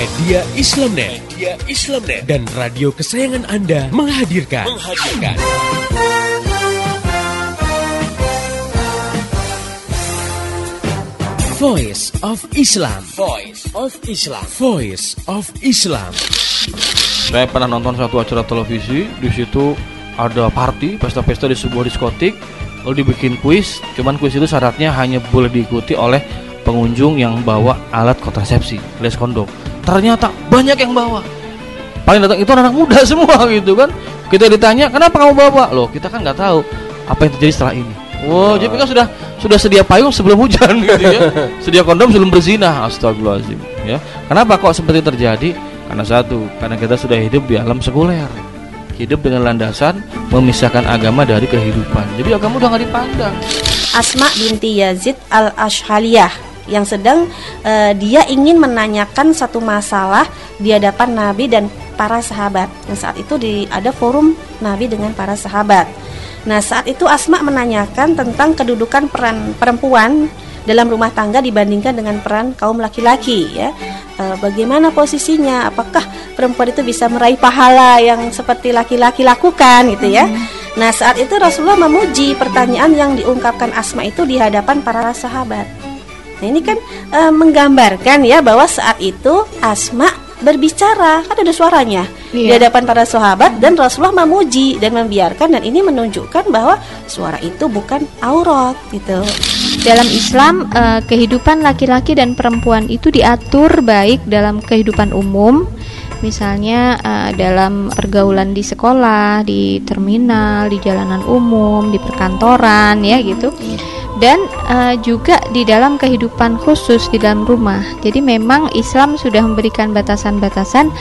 Media Islamnet, Media Islamnet dan radio kesayangan Anda menghadirkan. Menghadirkan. Voice of Islam. Voice of Islam. Voice of Islam. Saya pernah nonton satu acara televisi, di situ ada party, pesta-pesta di sebuah diskotik, lalu dibikin kuis. Cuman kuis itu syaratnya hanya boleh diikuti oleh pengunjung yang bawa alat kontrasepsi, les kondom. Ternyata banyak yang bawa. Paling datang itu anak muda semua gitu kan. Kita ditanya, "Kenapa kamu bawa?" Loh, kita kan nggak tahu apa yang terjadi setelah ini. Wow, jadi kan sudah sudah sedia payung sebelum hujan gitu ya. Sedia kondom sebelum berzina. Astagfirullahaladzim ya. Kenapa kok seperti terjadi? Karena satu, karena kita sudah hidup di alam sekuler. Hidup dengan landasan memisahkan agama dari kehidupan. Jadi agama udah nggak dipandang. Asma binti Yazid al Ashhaliyah yang sedang uh, dia ingin menanyakan satu masalah di hadapan Nabi dan para sahabat. Yang saat itu di ada forum Nabi dengan para sahabat. Nah, saat itu Asma menanyakan tentang kedudukan peran perempuan dalam rumah tangga dibandingkan dengan peran kaum laki-laki ya. E, bagaimana posisinya? Apakah perempuan itu bisa meraih pahala yang seperti laki-laki lakukan gitu ya? Hmm. Nah, saat itu Rasulullah memuji pertanyaan yang diungkapkan Asma itu di hadapan para sahabat. Nah, ini kan e, menggambarkan ya bahwa saat itu Asma berbicara kan ada suaranya iya. di hadapan para sahabat dan Rasulullah memuji dan membiarkan dan ini menunjukkan bahwa suara itu bukan aurat gitu. Dalam Islam eh, kehidupan laki-laki dan perempuan itu diatur baik dalam kehidupan umum misalnya uh, dalam pergaulan di sekolah, di terminal, di jalanan umum, di perkantoran ya gitu. Dan uh, juga di dalam kehidupan khusus di dalam rumah. Jadi memang Islam sudah memberikan batasan-batasan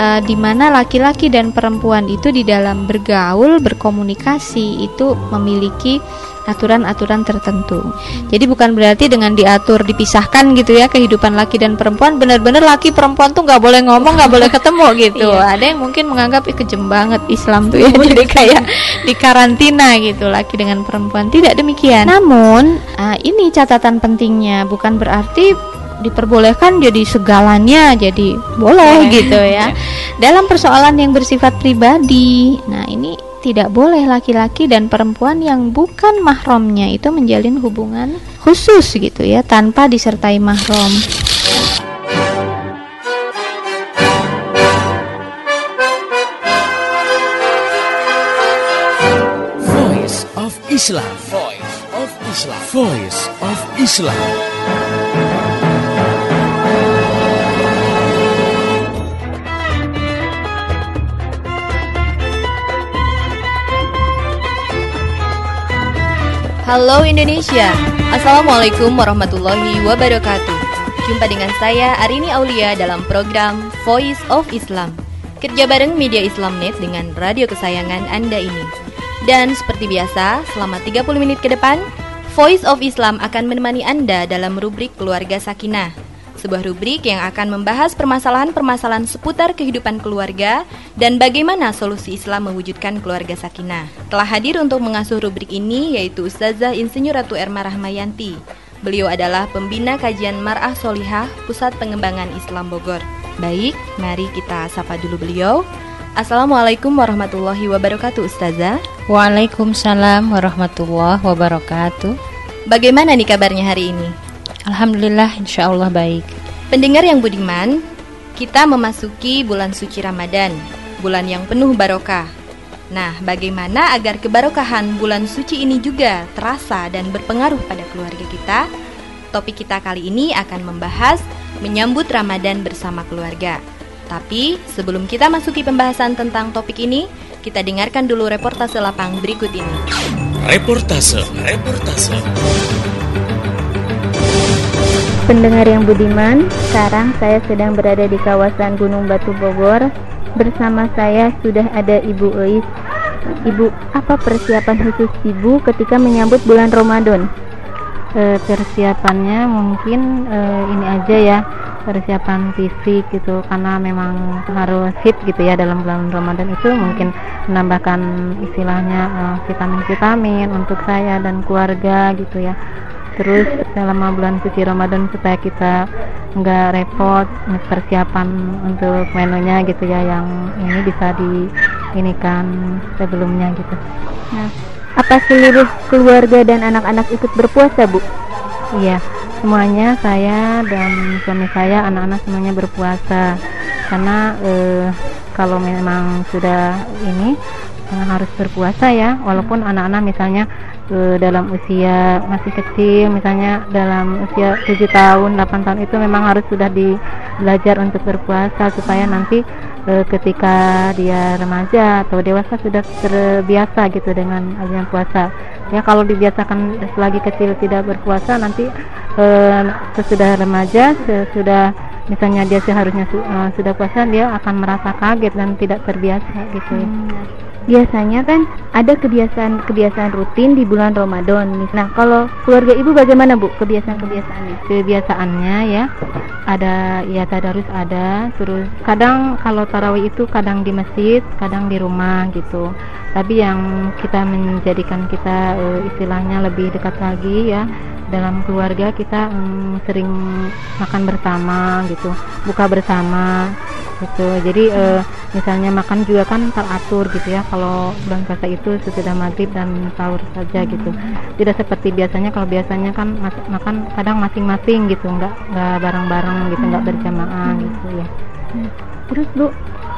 uh, di mana laki-laki dan perempuan itu di dalam bergaul, berkomunikasi itu memiliki aturan-aturan tertentu. Jadi bukan berarti dengan diatur dipisahkan gitu ya kehidupan laki dan perempuan benar-benar laki perempuan tuh nggak boleh ngomong nggak boleh ketemu gitu. iya. Ada yang mungkin menganggap eh, kejem banget Islam tuh ya jadi kayak di karantina gitu laki dengan perempuan tidak demikian. Namun uh, ini catatan pentingnya bukan berarti diperbolehkan jadi segalanya jadi boleh gitu ya. Dalam persoalan yang bersifat pribadi. Nah, ini tidak boleh laki-laki dan perempuan yang bukan mahramnya itu menjalin hubungan khusus gitu ya tanpa disertai mahram. Voice of Islam. Voice of Islam. Voice of Islam. Halo Indonesia, Assalamualaikum warahmatullahi wabarakatuh. Jumpa dengan saya Arini Aulia dalam program Voice of Islam. Kerja bareng Media Islamnet dengan radio kesayangan Anda ini. Dan seperti biasa, selama 30 menit ke depan Voice of Islam akan menemani Anda dalam rubrik Keluarga Sakinah sebuah rubrik yang akan membahas permasalahan-permasalahan seputar kehidupan keluarga dan bagaimana solusi Islam mewujudkan keluarga sakinah. Telah hadir untuk mengasuh rubrik ini yaitu Ustazah Insinyur Ratu Erma Rahmayanti. Beliau adalah pembina kajian Mar'ah Solihah Pusat Pengembangan Islam Bogor. Baik, mari kita sapa dulu beliau. Assalamualaikum warahmatullahi wabarakatuh Ustazah Waalaikumsalam warahmatullahi wabarakatuh Bagaimana nih kabarnya hari ini? Alhamdulillah insya Allah baik. Pendengar yang budiman Kita memasuki bulan suci Ramadan Bulan yang penuh barokah. Nah bagaimana agar kebarokahan bulan suci ini juga terasa dan berpengaruh pada keluarga kita? Topik kita kali ini akan membahas Menyambut Ramadan bersama keluarga. Tapi sebelum kita masuki pembahasan tentang topik ini Kita dengarkan dulu reportase lapang berikut ini. Reportase Reportase Pendengar yang budiman, sekarang saya sedang berada di kawasan Gunung Batu Bogor. Bersama saya sudah ada Ibu Eis. Ibu, apa persiapan khusus Ibu ketika menyambut bulan Ramadan? E, persiapannya mungkin e, ini aja ya, persiapan fisik gitu karena memang harus fit gitu ya dalam bulan Ramadan itu mungkin menambahkan istilahnya vitamin-vitamin uh, untuk saya dan keluarga gitu ya terus selama bulan suci Ramadan supaya kita nggak repot persiapan untuk menunya gitu ya yang ini bisa di ini kan sebelumnya gitu. Nah, apa seluruh keluarga dan anak-anak ikut berpuasa, Bu? Iya, semuanya saya dan suami saya, anak-anak semuanya berpuasa karena eh, kalau memang sudah ini harus berpuasa ya, walaupun anak-anak misalnya e, dalam usia masih kecil misalnya dalam usia 7 tahun 8 tahun itu memang harus sudah di belajar untuk berpuasa supaya nanti e, ketika dia remaja atau dewasa sudah terbiasa gitu dengan ajaran puasa. Ya kalau dibiasakan selagi kecil tidak berpuasa nanti e, sesudah remaja sesudah misalnya dia seharusnya su, uh, sudah puasa dia akan merasa kaget dan tidak terbiasa gitu. Ya. Hmm biasanya kan ada kebiasaan-kebiasaan rutin di bulan Ramadan. Nah, kalau keluarga ibu bagaimana bu kebiasaan-kebiasaannya? Kebiasaannya ya ada ya tadarus ada, terus kadang kalau tarawih itu kadang di masjid, kadang di rumah gitu. Tapi yang kita menjadikan kita uh, istilahnya lebih dekat lagi ya dalam keluarga kita um, sering makan bersama gitu, buka bersama gitu jadi uh, misalnya makan juga kan teratur gitu ya kalau bulan puasa itu sesudah maghrib dan sahur saja gitu. Tidak seperti biasanya kalau biasanya kan makan kadang masing-masing gitu nggak nggak bareng-bareng gitu nggak berjamaah gitu ya. Terus bu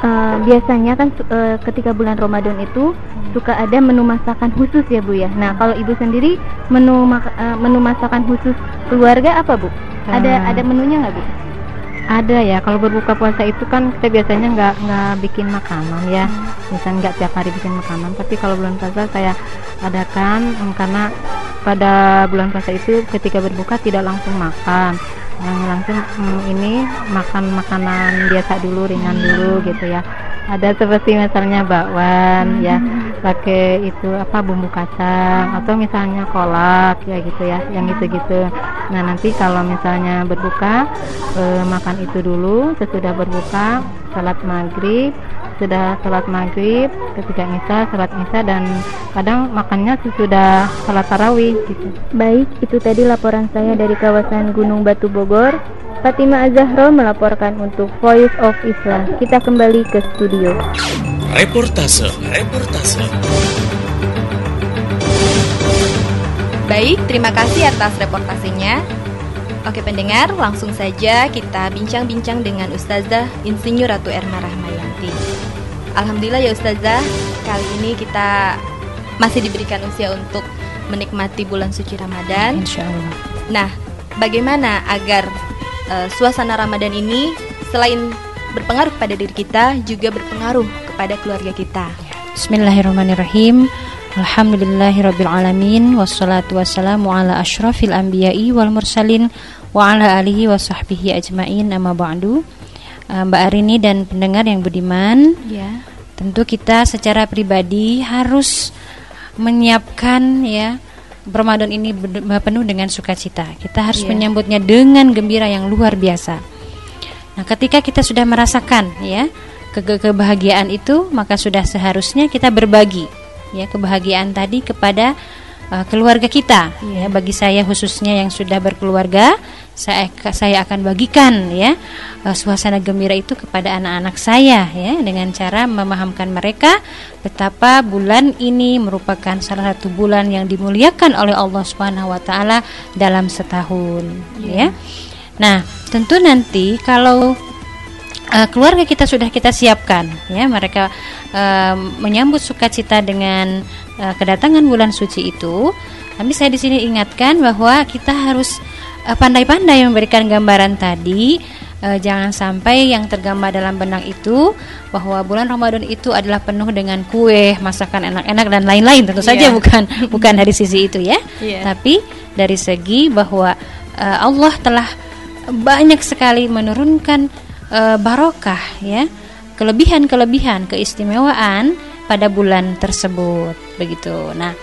uh, biasanya kan uh, ketika bulan Ramadan itu suka ada menu masakan khusus ya bu ya? Nah kalau ibu sendiri menu uh, menu masakan khusus keluarga apa bu? Ada ada menunya nggak bu ada ya kalau berbuka puasa itu kan kita biasanya nggak nggak bikin makanan ya. Misalnya nggak tiap hari bikin makanan tapi kalau bulan puasa saya adakan um, karena pada bulan puasa itu ketika berbuka tidak langsung makan. Yang langsung um, ini makan makanan biasa dulu ringan dulu gitu ya ada seperti misalnya bakwan ya. Pakai itu apa bumbu kacang atau misalnya kolak ya gitu ya yang gitu-gitu. Nah nanti kalau misalnya berbuka eh, makan itu dulu. Sesudah berbuka salat maghrib sudah salat maghrib ketika isya salat isya dan kadang makannya sesudah salat tarawih gitu baik itu tadi laporan saya dari kawasan Gunung Batu Bogor Fatima Azahro melaporkan untuk Voice of Islam. Kita kembali ke studio. Reportase, reportase. Baik, terima kasih atas reportasenya. Oke pendengar, langsung saja kita bincang-bincang dengan Ustazah Insinyur Ratu Erna Rahmayanti. Alhamdulillah ya Ustazah, kali ini kita masih diberikan usia untuk menikmati bulan suci Ramadan. Insya Allah. Nah, bagaimana agar uh, suasana Ramadan ini selain berpengaruh pada diri kita juga berpengaruh kepada keluarga kita. Bismillahirrahmanirrahim. Alhamdulillahirabbil alamin wassalatu wassalamu ala asyrafil anbiya'i wal mursalin wa ala alihi wa sahbihi ajmain amma ba'du. Uh, Mbak Arini dan pendengar yang budiman. Ya. Tentu kita secara pribadi harus menyiapkan ya Ramadan ini penuh dengan sukacita. Kita harus yeah. menyambutnya dengan gembira yang luar biasa. Nah, ketika kita sudah merasakan ya ke kebahagiaan itu, maka sudah seharusnya kita berbagi ya kebahagiaan tadi kepada uh, keluarga kita. Yeah. Ya, bagi saya khususnya yang sudah berkeluarga, saya saya akan bagikan ya uh, suasana gembira itu kepada anak-anak saya ya dengan cara memahamkan mereka betapa bulan ini merupakan salah satu bulan yang dimuliakan oleh Allah Subhanahu wa taala dalam setahun yeah. ya. Nah, tentu nanti kalau uh, keluarga kita sudah kita siapkan ya mereka uh, menyambut sukacita dengan uh, kedatangan bulan suci itu tapi saya di sini ingatkan bahwa kita harus pandai-pandai memberikan gambaran tadi uh, jangan sampai yang tergambar dalam benang itu bahwa bulan Ramadan itu adalah penuh dengan kue, masakan enak-enak dan lain-lain. Tentu saja yeah. bukan bukan dari sisi itu ya. Yeah. Tapi dari segi bahwa uh, Allah telah banyak sekali menurunkan uh, barokah ya, kelebihan-kelebihan, keistimewaan pada bulan tersebut begitu. Nah,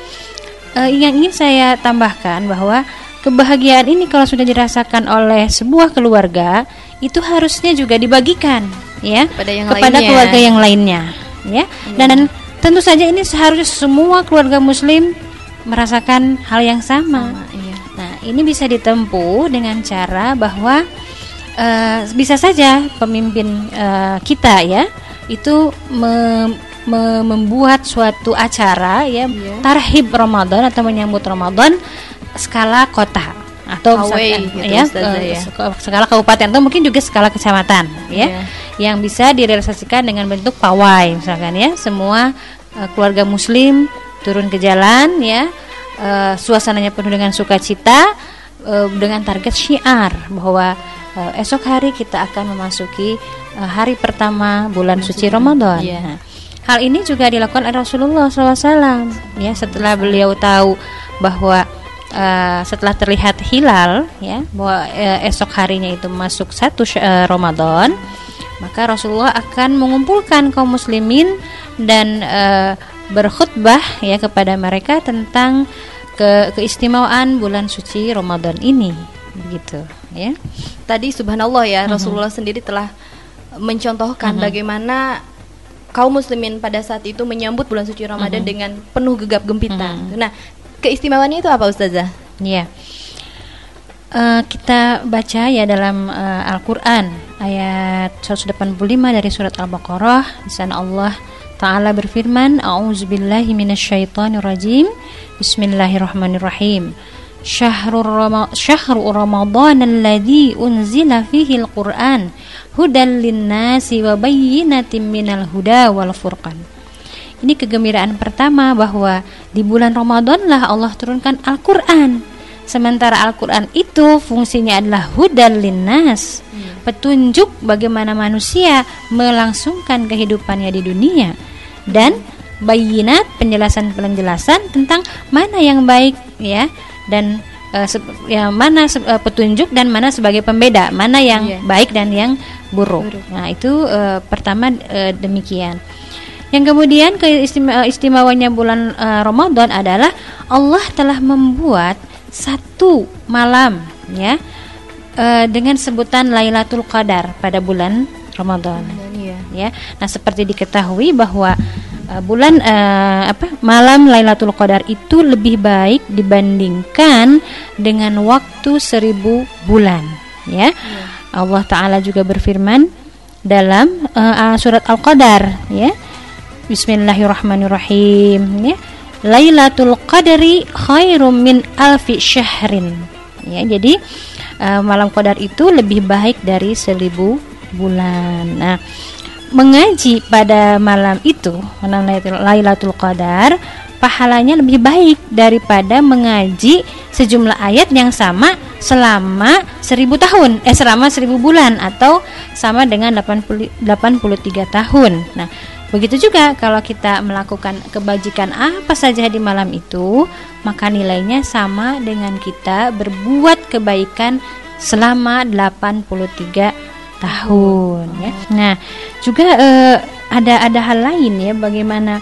uh, yang ingin saya tambahkan bahwa kebahagiaan ini kalau sudah dirasakan oleh sebuah keluarga itu harusnya juga dibagikan ya kepada, yang kepada lainnya. keluarga yang lainnya ya hmm. dan, dan tentu saja ini seharusnya semua keluarga muslim merasakan hal yang sama, sama iya. nah ini bisa ditempuh dengan cara bahwa uh, bisa saja pemimpin uh, kita ya itu me, me, membuat suatu acara ya yeah. tarhib Ramadan atau menyambut Ramadan skala kota atau Away, misalkan gitu, ya, Ustazah, ya skala kabupaten atau mungkin juga skala kecamatan ya Yeah. yang bisa direalisasikan dengan bentuk pawai misalkan ya semua uh, keluarga muslim turun ke jalan ya uh, suasananya penuh dengan sukacita uh, dengan target syiar bahwa uh, esok hari kita akan memasuki uh, hari pertama bulan suci Ramadan. Iya. Nah, hal ini juga dilakukan oleh Rasulullah SAW. Ya, setelah beliau tahu bahwa uh, setelah terlihat hilal, ya, bahwa uh, esok harinya itu masuk satu uh, Ramadan, maka Rasulullah akan mengumpulkan kaum muslimin dan uh, berkhutbah ya kepada mereka tentang ke keistimewaan bulan suci Ramadan ini begitu ya Tadi subhanallah ya Mhm. Rasulullah sendiri telah mencontohkan Mhm. bagaimana kaum muslimin pada saat itu menyambut bulan suci Ramadan Mhm. dengan penuh gegap gempita. Mhm. Nah, keistimewaannya itu apa Ustazah? Ya. Eh, kita baca ya dalam eh, Al-Qur'an ayat 185 dari surat Al-Baqarah di sana Allah taala berfirman a'udzubillahi minasyaitonirrajim. Bismillahirrahmanirrahim. Syahrul rama syahrul ramadan alladzi unzila fihi al-Qur'an hudan linnasi wa bayyinatin minal huda wal furqan. Ini kegembiraan pertama bahwa di bulan Ramadan lah Allah turunkan Al-Quran. Sementara Al-Quran itu fungsinya adalah hudal linnas, petunjuk bagaimana manusia melangsungkan kehidupannya di dunia dan bayinat penjelasan-penjelasan tentang mana yang baik ya dan sep- ya, mana se- eh, petunjuk dan mana sebagai pembeda, mana yang Iya. baik dan yang buruk. Nah, itu eh, pertama eh, demikian. Yang kemudian keistimewanya bulan eh, Ramadan adalah Allah telah membuat satu malam ya eh, dengan sebutan Lailatul Qadar pada bulan Ramadan. Ya. Nah, seperti diketahui bahwa eh, bulan eh, apa malam Lailatul Qadar itu lebih baik dibandingkan dengan waktu seribu bulan ya. Allah taala juga berfirman dalam eh, surat Al-Qadar ya. Bismillahirrahmanirrahim ya. Lailatul Qadri khairum min alfi syahrin. Ya, jadi eh, malam Qadar itu lebih baik dari seribu bulan. Nah, mengaji pada malam itu, malam Lailatul- Qadar, pahalanya lebih baik daripada mengaji sejumlah ayat yang sama selama seribu tahun, eh selama seribu bulan atau sama dengan 80, 83 tahun. Nah, begitu juga kalau kita melakukan kebajikan apa saja di malam itu, maka nilainya sama dengan kita berbuat kebaikan selama 83 tahun ya. Nah, juga eh, ada ada hal lain ya bagaimana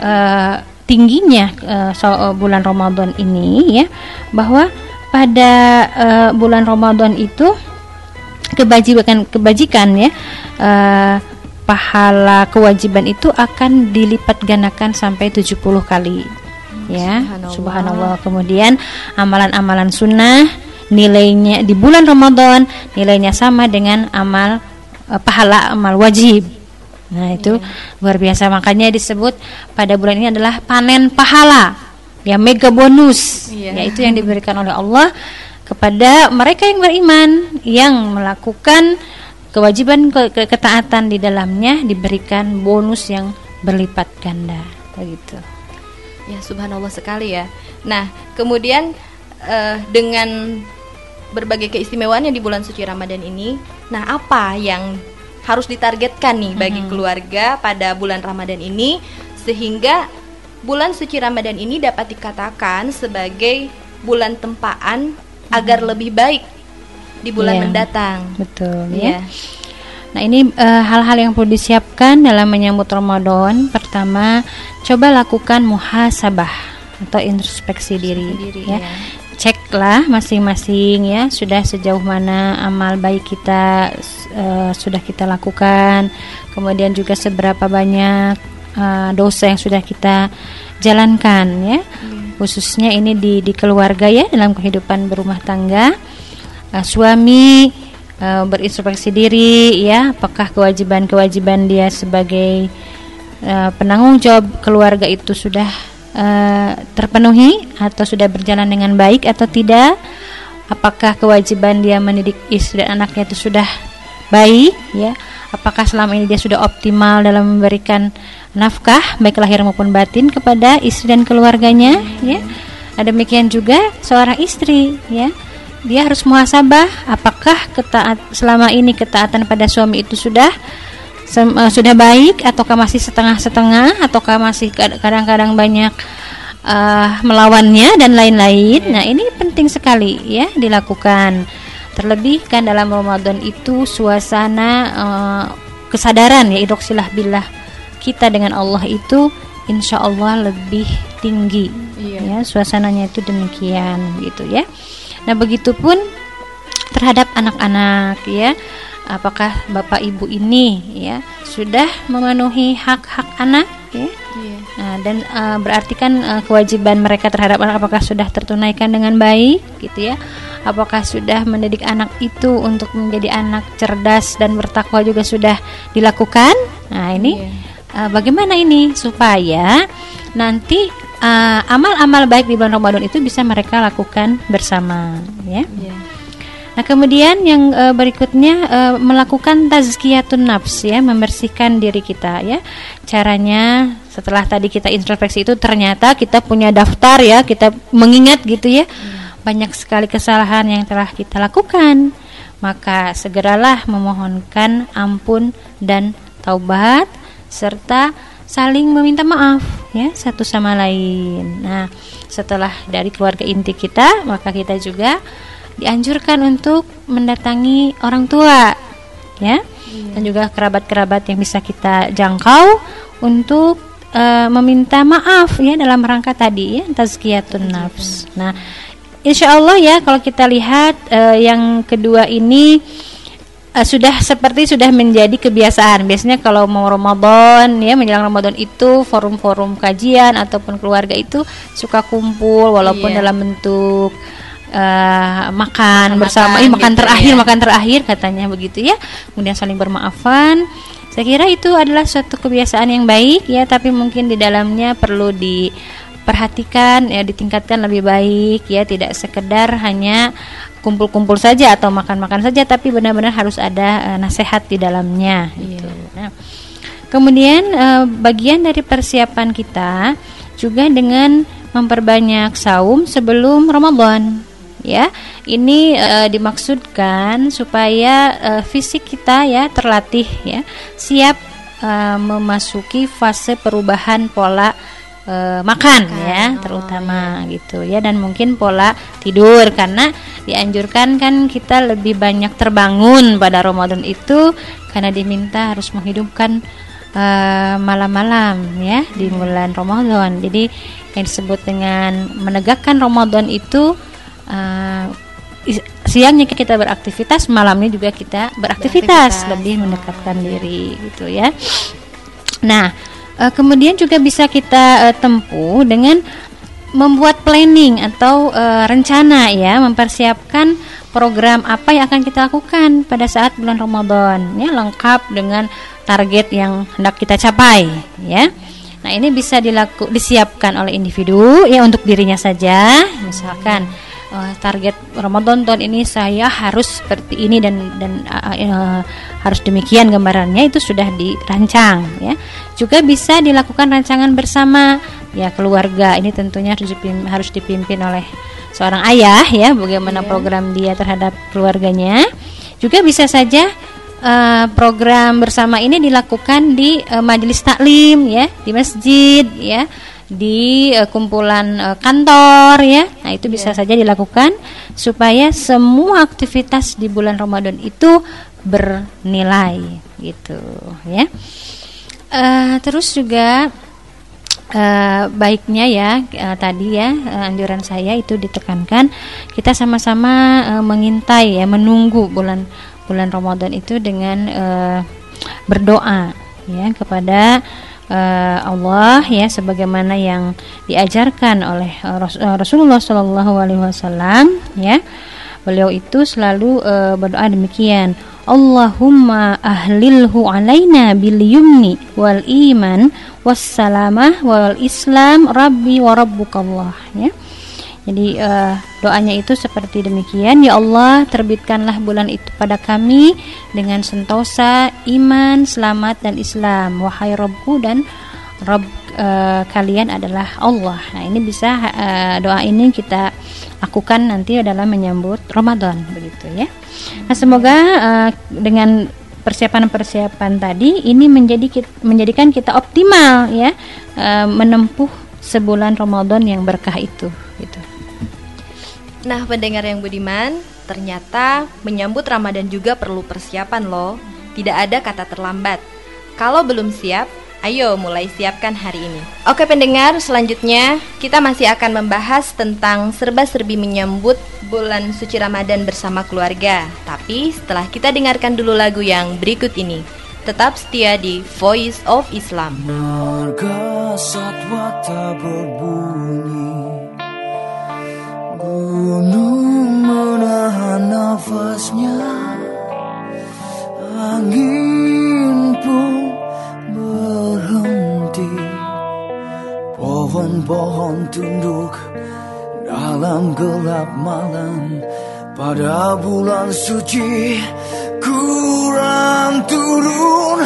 eh, tingginya eh, so- bulan Ramadan ini ya bahwa pada eh, bulan Ramadan itu kebajikan kebajikan ya eh, pahala kewajiban itu akan dilipat gandakan sampai 70 kali ya Subhanallah. subhanallah kemudian amalan-amalan sunnah nilainya di bulan Ramadan nilainya sama dengan amal eh, pahala amal wajib. Nah itu luar biasa. Makanya disebut pada bulan ini adalah panen pahala ya mega bonus Iya. yaitu yang diberikan oleh Allah kepada mereka yang beriman yang melakukan kewajiban ke- ke- ketaatan di dalamnya diberikan bonus yang berlipat ganda. Begitu. Ya subhanallah sekali ya. Nah kemudian eh, dengan berbagai keistimewaannya di bulan suci Ramadan ini, nah apa yang harus ditargetkan nih bagi keluarga pada bulan Ramadan ini sehingga bulan suci Ramadan ini dapat dikatakan sebagai bulan tempaan agar lebih baik di bulan Iya. mendatang. betul Iya. ya Nah ini eh, hal-hal yang perlu disiapkan dalam menyambut Ramadan. Pertama, coba lakukan muhasabah atau introspeksi diri. Diri, ya. ya. Ceklah masing-masing ya sudah sejauh mana amal baik kita eh, sudah kita lakukan. Kemudian juga seberapa banyak eh, dosa yang sudah kita jalankan ya. khususnya ini di di keluarga ya dalam kehidupan berumah tangga uh, suami uh, berintrospeksi diri ya apakah kewajiban-kewajiban dia sebagai uh, penanggung jawab keluarga itu sudah uh, terpenuhi atau sudah berjalan dengan baik atau tidak? Apakah kewajiban dia mendidik istri dan anaknya itu sudah baik ya? Apakah selama ini dia sudah optimal dalam memberikan nafkah baik lahir maupun batin kepada istri dan keluarganya ya? Nah, demikian juga seorang istri ya? Dia harus muhasabah apakah ketaat selama ini ketaatan pada suami itu sudah sem, uh, sudah baik ataukah masih setengah-setengah ataukah masih kadang-kadang banyak uh, melawannya dan lain-lain. Nah, ini penting sekali ya dilakukan. Terlebih kan dalam Ramadan itu suasana uh, kesadaran ya idoksilah billah kita dengan Allah itu insya Allah lebih tinggi iya. ya suasananya itu demikian gitu ya Nah, begitupun terhadap anak-anak ya. Apakah Bapak Ibu ini ya sudah memenuhi hak-hak anak ya? Yeah. Nah, dan uh, berarti kan uh, kewajiban mereka terhadap anak apakah sudah tertunaikan dengan baik gitu ya? Apakah sudah mendidik anak itu untuk menjadi anak cerdas dan bertakwa juga sudah dilakukan? Nah, ini yeah. uh, bagaimana ini supaya nanti amal uh, amal-amal baik di bulan Ramadan itu bisa mereka lakukan bersama ya. Yeah. Nah, kemudian yang uh, berikutnya uh, melakukan tazkiyatun nafs ya, membersihkan diri kita ya. Caranya setelah tadi kita introspeksi itu ternyata kita punya daftar ya, kita mengingat gitu ya. Hmm. Banyak sekali kesalahan yang telah kita lakukan. Maka segeralah memohonkan ampun dan taubat serta saling meminta maaf ya satu sama lain. Nah, setelah dari keluarga inti kita, maka kita juga dianjurkan untuk mendatangi orang tua ya. Iya. Dan juga kerabat-kerabat yang bisa kita jangkau untuk uh, meminta maaf ya dalam rangka tadi ya tazkiyatun nafs. Nah, insya Allah ya kalau kita lihat uh, yang kedua ini uh, sudah seperti sudah menjadi kebiasaan. Biasanya kalau mau Ramadan ya menjelang Ramadan itu forum-forum kajian ataupun keluarga itu suka kumpul walaupun yeah. dalam bentuk uh, makan, bersama, makan, makan gitu terakhir, ya. makan terakhir katanya begitu ya. Kemudian saling bermaafan. Saya kira itu adalah suatu kebiasaan yang baik ya, tapi mungkin di dalamnya perlu diperhatikan ya ditingkatkan lebih baik ya, tidak sekedar hanya kumpul-kumpul saja atau makan-makan saja tapi benar-benar harus ada uh, nasihat di dalamnya iya. gitu. Nah, kemudian uh, bagian dari persiapan kita juga dengan memperbanyak saum sebelum Ramadan ya. Ini uh, dimaksudkan supaya uh, fisik kita ya terlatih ya, siap uh, memasuki fase perubahan pola uh, makan ya oh, terutama iya. gitu ya dan mungkin pola tidur karena dianjurkan kan kita lebih banyak terbangun pada Ramadan itu karena diminta harus menghidupkan malam malam-malam ya di bulan Ramadan. Jadi yang disebut dengan menegakkan Ramadan itu uh, siangnya kita beraktivitas, malamnya juga kita beraktivitas, beraktivitas. lebih mendekatkan diri gitu ya. Nah, uh, kemudian juga bisa kita uh, tempuh dengan membuat planning atau uh, rencana ya mempersiapkan program apa yang akan kita lakukan pada saat bulan Ramadan ya lengkap dengan target yang hendak kita capai ya nah ini bisa dilaku disiapkan oleh individu ya untuk dirinya saja misalkan uh, target Ramadan tahun ini saya harus seperti ini dan dan uh, uh, harus demikian gambarannya itu sudah dirancang ya. Juga bisa dilakukan rancangan bersama ya keluarga. Ini tentunya harus dipimpin, harus dipimpin oleh seorang ayah ya bagaimana yeah. program dia terhadap keluarganya. Juga bisa saja uh, program bersama ini dilakukan di uh, majelis taklim ya, di masjid ya di uh, kumpulan uh, kantor ya. Nah, itu bisa yeah. saja dilakukan supaya semua aktivitas di bulan Ramadan itu bernilai gitu ya. Uh, terus juga uh, baiknya ya uh, tadi ya uh, anjuran saya itu ditekankan kita sama-sama uh, mengintai ya menunggu bulan bulan Ramadan itu dengan uh, berdoa ya kepada uh, Allah ya sebagaimana yang diajarkan oleh uh, Rasulullah Shallallahu Alaihi Wasallam ya. Beliau itu selalu uh, berdoa demikian. Allahumma ahlilhu alaina bil yumni wal iman wassalamah wal islam rabbi wa rabbukallah ya jadi uh, doanya itu seperti demikian. Ya Allah terbitkanlah bulan itu pada kami dengan sentosa iman selamat dan Islam. Wahai Robku dan Rob uh, kalian adalah Allah. Nah ini bisa uh, doa ini kita lakukan nanti adalah menyambut Ramadan begitu ya. Nah semoga uh, dengan persiapan-persiapan tadi ini menjadi menjadikan kita optimal ya uh, menempuh sebulan Ramadan yang berkah itu gitu. Nah, pendengar yang budiman, ternyata menyambut Ramadan juga perlu persiapan loh. Tidak ada kata terlambat. Kalau belum siap, ayo mulai siapkan hari ini. Oke pendengar, selanjutnya kita masih akan membahas tentang serba-serbi menyambut bulan suci Ramadan bersama keluarga. Tapi setelah kita dengarkan dulu lagu yang berikut ini. Tetap setia di Voice of Islam. Marga satwa tak berbunyi nafasnya. Angin pun berhenti. Pohon-pohon tunduk dalam gelap malam. Pada bulan suci kurang turun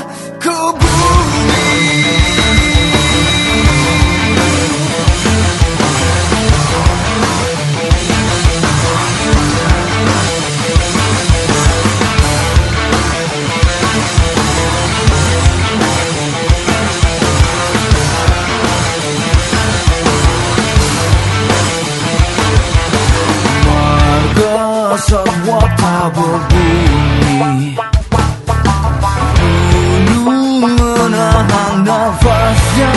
semua tak berbunyi Gunung menahan nafasnya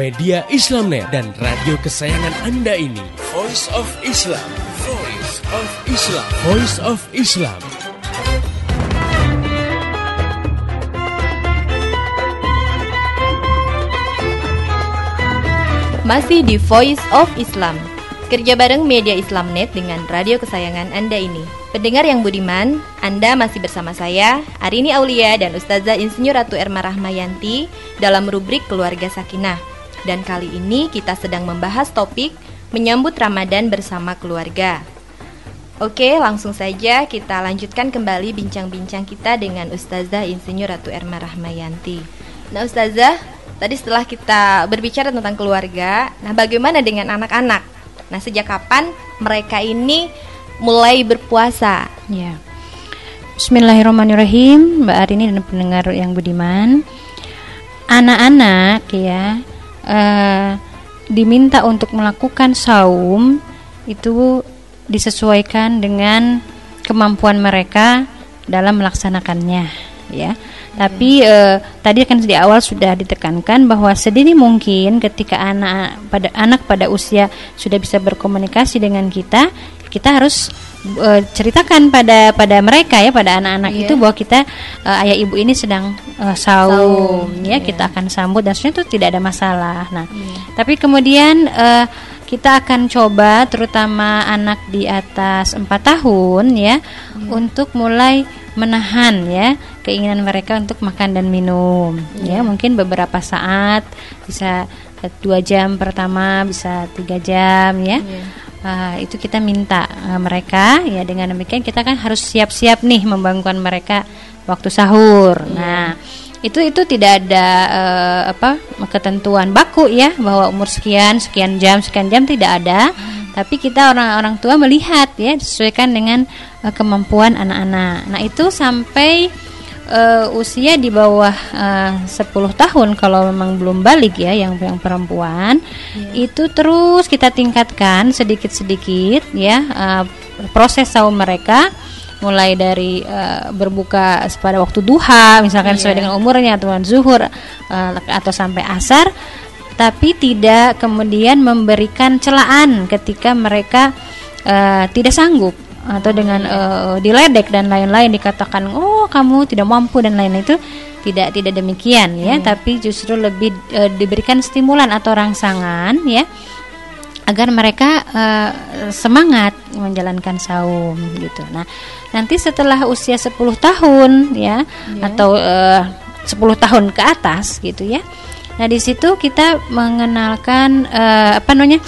media Islamnet dan radio kesayangan Anda ini. Voice of Islam. Voice of Islam. Voice of Islam. Masih di Voice of Islam. Kerja bareng media Islamnet dengan radio kesayangan Anda ini. Pendengar yang budiman, Anda masih bersama saya, Arini Aulia dan Ustazah Insinyur Ratu Erma Rahmayanti dalam rubrik Keluarga Sakinah. Dan kali ini kita sedang membahas topik menyambut Ramadan bersama keluarga. Oke, langsung saja kita lanjutkan kembali bincang-bincang kita dengan Ustazah Insinyur Ratu Erma Rahmayanti. Nah, Ustazah, tadi setelah kita berbicara tentang keluarga, nah bagaimana dengan anak-anak? Nah, sejak kapan mereka ini mulai berpuasa? Ya. Bismillahirrahmanirrahim, Mbak Arini dan pendengar yang budiman. Anak-anak ya eh, diminta untuk melakukan saum itu disesuaikan dengan kemampuan mereka dalam melaksanakannya ya. Tapi eh, tadi kan di awal sudah ditekankan bahwa sedini mungkin ketika anak pada anak pada usia sudah bisa berkomunikasi dengan kita, kita harus eh, ceritakan pada pada mereka ya pada anak-anak Iya. itu bahwa kita eh, ayah ibu ini sedang eh, saum, Saum, ya iya. kita akan sambut dan sebenarnya itu tidak ada masalah. Nah, tapi kemudian eh, kita akan coba terutama anak di atas empat tahun ya untuk mulai menahan ya keinginan mereka untuk makan dan minum ya. Mungkin beberapa saat bisa eh, dua jam pertama bisa tiga jam ya. Ah, itu kita minta eh, mereka ya dengan demikian kita kan harus siap-siap nih membangunkan mereka waktu sahur. Nah itu itu tidak ada eh, apa ketentuan baku ya bahwa umur sekian sekian jam sekian jam tidak ada. Tapi kita orang-orang tua melihat ya disesuaikan dengan eh, kemampuan anak-anak. Nah itu sampai eh, usia di bawah eh, 10 tahun kalau memang belum balik ya yang yang perempuan. Itu terus kita tingkatkan sedikit-sedikit ya eh, proses saum mereka mulai dari eh, berbuka pada waktu duha misalkan sesuai dengan umurnya atau zuhur eh, atau sampai asar tapi tidak kemudian memberikan celaan ketika mereka eh, tidak sanggup atau dengan eh, diledek dan lain-lain dikatakan oh kamu tidak mampu dan lain-lain. Itu tidak tidak demikian ya. Tapi justru lebih eh, diberikan stimulan atau rangsangan ya agar mereka eh, semangat menjalankan saum gitu. Nah, nanti setelah usia 10 tahun ya atau eh, 10 tahun ke atas gitu ya. Nah, di situ kita mengenalkan eh, apa namanya?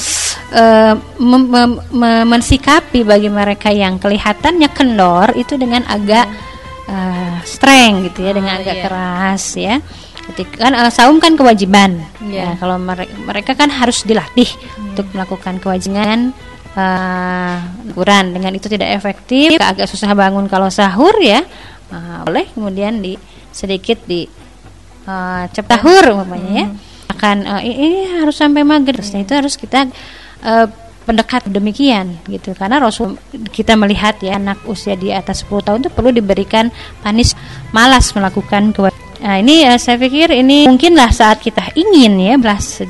eh, mem- mem- mem- mensikapi bagi mereka yang kelihatannya kendor itu dengan agak eh, strength gitu ya, dengan agak iya. keras ya. Ketika kan eh, saum kan kewajiban. Iya. Ya, kalau mere- mereka kan harus dilatih untuk melakukan kewajiban eh Quran dengan itu tidak efektif agak susah bangun. Kalau sahur ya eh, boleh kemudian di sedikit di eh, cep sahur umpamanya ya. Akan eh, ini harus sampai maghrib. Nah, itu harus kita eh, pendekat demikian gitu. Karena Rasul kita melihat ya anak usia di atas 10 tahun itu perlu diberikan panis malas melakukan kewajiban Nah, ini eh, saya pikir ini mungkinlah saat kita ingin ya belas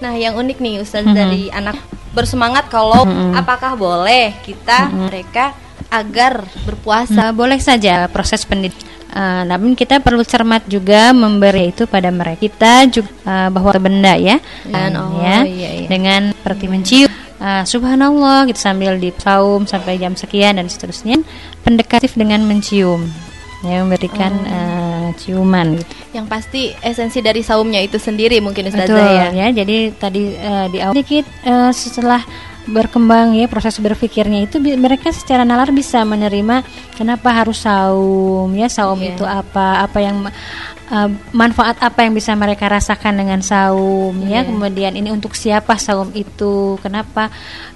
Nah, yang unik nih Ustaz dari anak bersemangat kalau apakah boleh kita mereka agar berpuasa. Uh, boleh saja proses pendidikan. Uh, namun kita perlu cermat juga memberi itu pada mereka. Kita juga uh, bahwa benda ya, Dan, oh, ya iya, iya. dengan seperti mencium. Uh, subhanallah gitu sambil di saum sampai jam sekian dan seterusnya pendekatif dengan mencium ya memberikan uh, ciuman gitu. Yang pasti esensi dari saumnya itu sendiri mungkin Ustazah Betul ya. ya. Jadi tadi eh, di awal sedikit eh, setelah berkembang ya proses berpikirnya itu bi- mereka secara nalar bisa menerima kenapa harus saum ya saum Iya. itu apa apa yang eh, manfaat apa yang bisa mereka rasakan dengan saum ya Iya. kemudian ini untuk siapa saum itu kenapa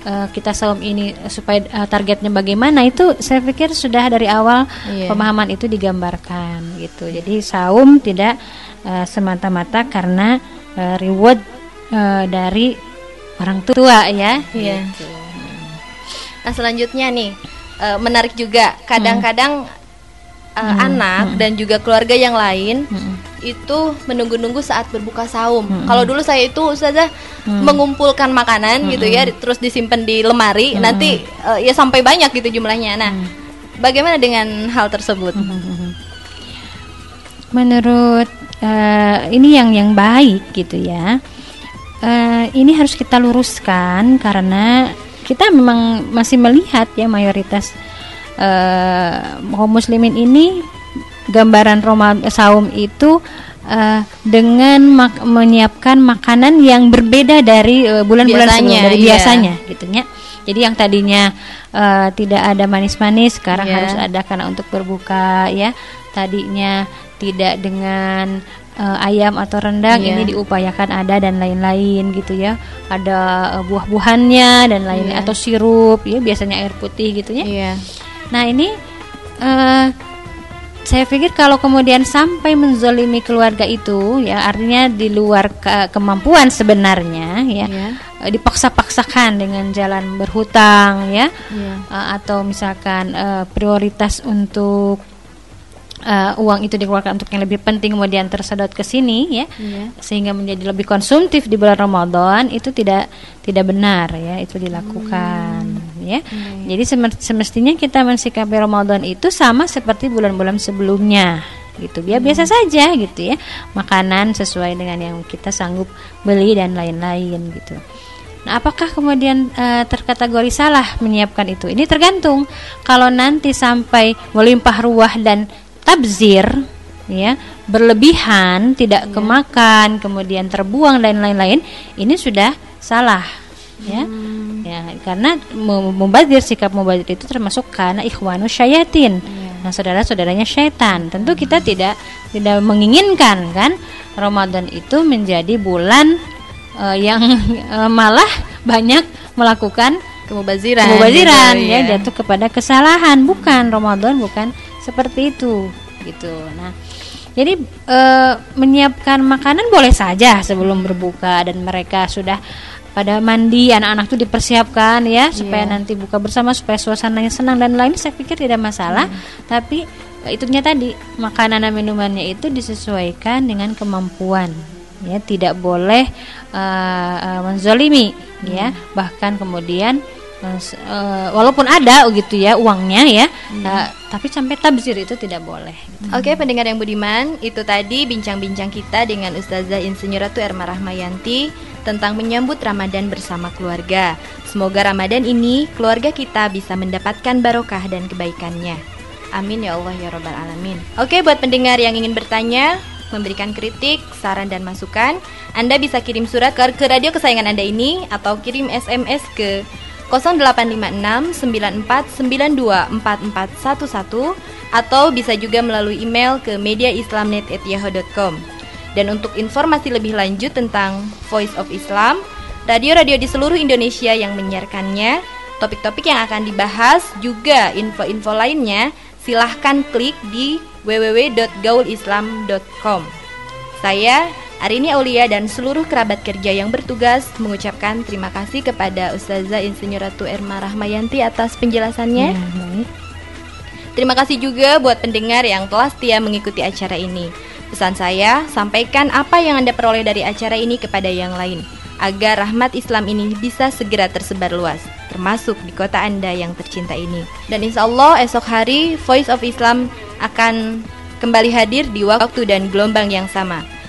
eh, kita saum ini supaya eh, targetnya bagaimana itu saya pikir sudah dari awal Iya. pemahaman itu digambarkan gitu jadi saum tidak eh, semata-mata karena eh, reward eh, dari orang tua ya. Iya. Nah, selanjutnya nih eh, menarik juga. Kadang-kadang eh, anak dan juga keluarga yang lain itu menunggu-nunggu saat berbuka saum. Hmm. Kalau dulu saya itu ustazah mengumpulkan makanan gitu ya, terus disimpan di lemari, nanti eh, ya sampai banyak gitu jumlahnya. Nah, bagaimana dengan hal tersebut? menurut eh, ini yang yang baik gitu ya Eh, ini harus kita luruskan karena kita memang masih melihat ya mayoritas eh, kaum muslimin ini gambaran Ramadan saum itu eh, dengan mak- menyiapkan makanan yang berbeda dari bulan-bulan Biasanya, sebelumnya dari iya. biasanya gitu ya. Jadi yang tadinya eh, tidak ada manis-manis sekarang Iya. harus ada karena untuk berbuka ya. Tadinya tidak dengan eh, ayam atau rendang Iya. ini diupayakan ada dan lain-lain gitu ya. Ada eh, buah-buahannya dan lainnya Iya. atau sirup ya biasanya air putih gitu ya. Iya. Nah ini eh, saya pikir kalau kemudian sampai menzolimi keluarga itu ya artinya di luar ke- kemampuan sebenarnya ya Iya. eh, dipaksa-paksakan dengan jalan berhutang ya Iya. eh, atau misalkan eh, prioritas untuk eh, uang itu dikeluarkan untuk yang lebih penting kemudian tersedot ke sini ya. Iya. sehingga menjadi lebih konsumtif di bulan Ramadan itu tidak tidak benar ya. Itu dilakukan ya. Jadi semer- semestinya kita mensikapi Ramadan itu sama seperti bulan-bulan sebelumnya gitu. Biar biasa saja gitu ya. Makanan sesuai dengan yang kita sanggup beli dan lain-lain gitu. Nah, apakah kemudian eh, terkategori salah menyiapkan itu? Ini tergantung. Kalau nanti sampai melimpah ruah dan tabzir, ya, berlebihan, tidak kemakan, kemudian terbuang dan lain-lain, ini sudah salah, ya. Ya, karena mem- mubazir sikap mubazir itu termasuk karena ikhwanu syayatin. Nah, saudara-saudaranya syaitan. Tentu kita tidak tidak menginginkan kan Ramadan itu menjadi bulan eh, yang eh, malah banyak melakukan Kemubaziran. kemubaziran gitu, ya iya. jatuh kepada kesalahan bukan Ramadan bukan seperti itu gitu. Nah jadi eh, menyiapkan makanan boleh saja sebelum berbuka dan mereka sudah pada mandi anak-anak itu dipersiapkan ya supaya Iya. nanti buka bersama supaya suasananya senang dan lain saya pikir tidak masalah. Tapi eh, itunya tadi makanan dan minumannya itu disesuaikan dengan kemampuan ya. Tidak boleh eh, eh, menzolimi ya. Bahkan kemudian eh, walaupun ada gitu ya uangnya ya eh, tapi sampai tabzir itu tidak boleh. Oke pendengar yang budiman Itu tadi bincang-bincang kita dengan Ustazah Insinyur Ratu Erma Rahmayanti Tentang menyambut Ramadan bersama keluarga. Semoga Ramadan ini keluarga kita bisa mendapatkan barokah dan kebaikannya. Amin ya Allah ya Rabbal Alamin. Oke buat pendengar yang ingin bertanya Memberikan kritik, saran dan masukan Anda bisa kirim surat ke, ke radio kesayangan Anda ini Atau kirim SMS ke 0856 9492 4411 atau bisa juga melalui email ke mediaislamnet@yahoo.com. Dan untuk informasi lebih lanjut tentang Voice of Islam, radio-radio di seluruh Indonesia yang menyiarkannya, topik-topik yang akan dibahas juga info-info lainnya, silahkan klik di www.gaulislam.com. Saya Arini Aulia dan seluruh kerabat kerja yang bertugas mengucapkan terima kasih kepada Ustazah Insinyur Ratu Erma Rahmayanti atas penjelasannya. Ya, baik. Terima kasih juga buat pendengar yang telah setia mengikuti acara ini. Pesan saya, sampaikan apa yang Anda peroleh dari acara ini kepada yang lain, agar rahmat Islam ini bisa segera tersebar luas, termasuk di kota Anda yang tercinta ini. Dan insya Allah esok hari Voice of Islam akan kembali hadir di waktu dan gelombang yang sama.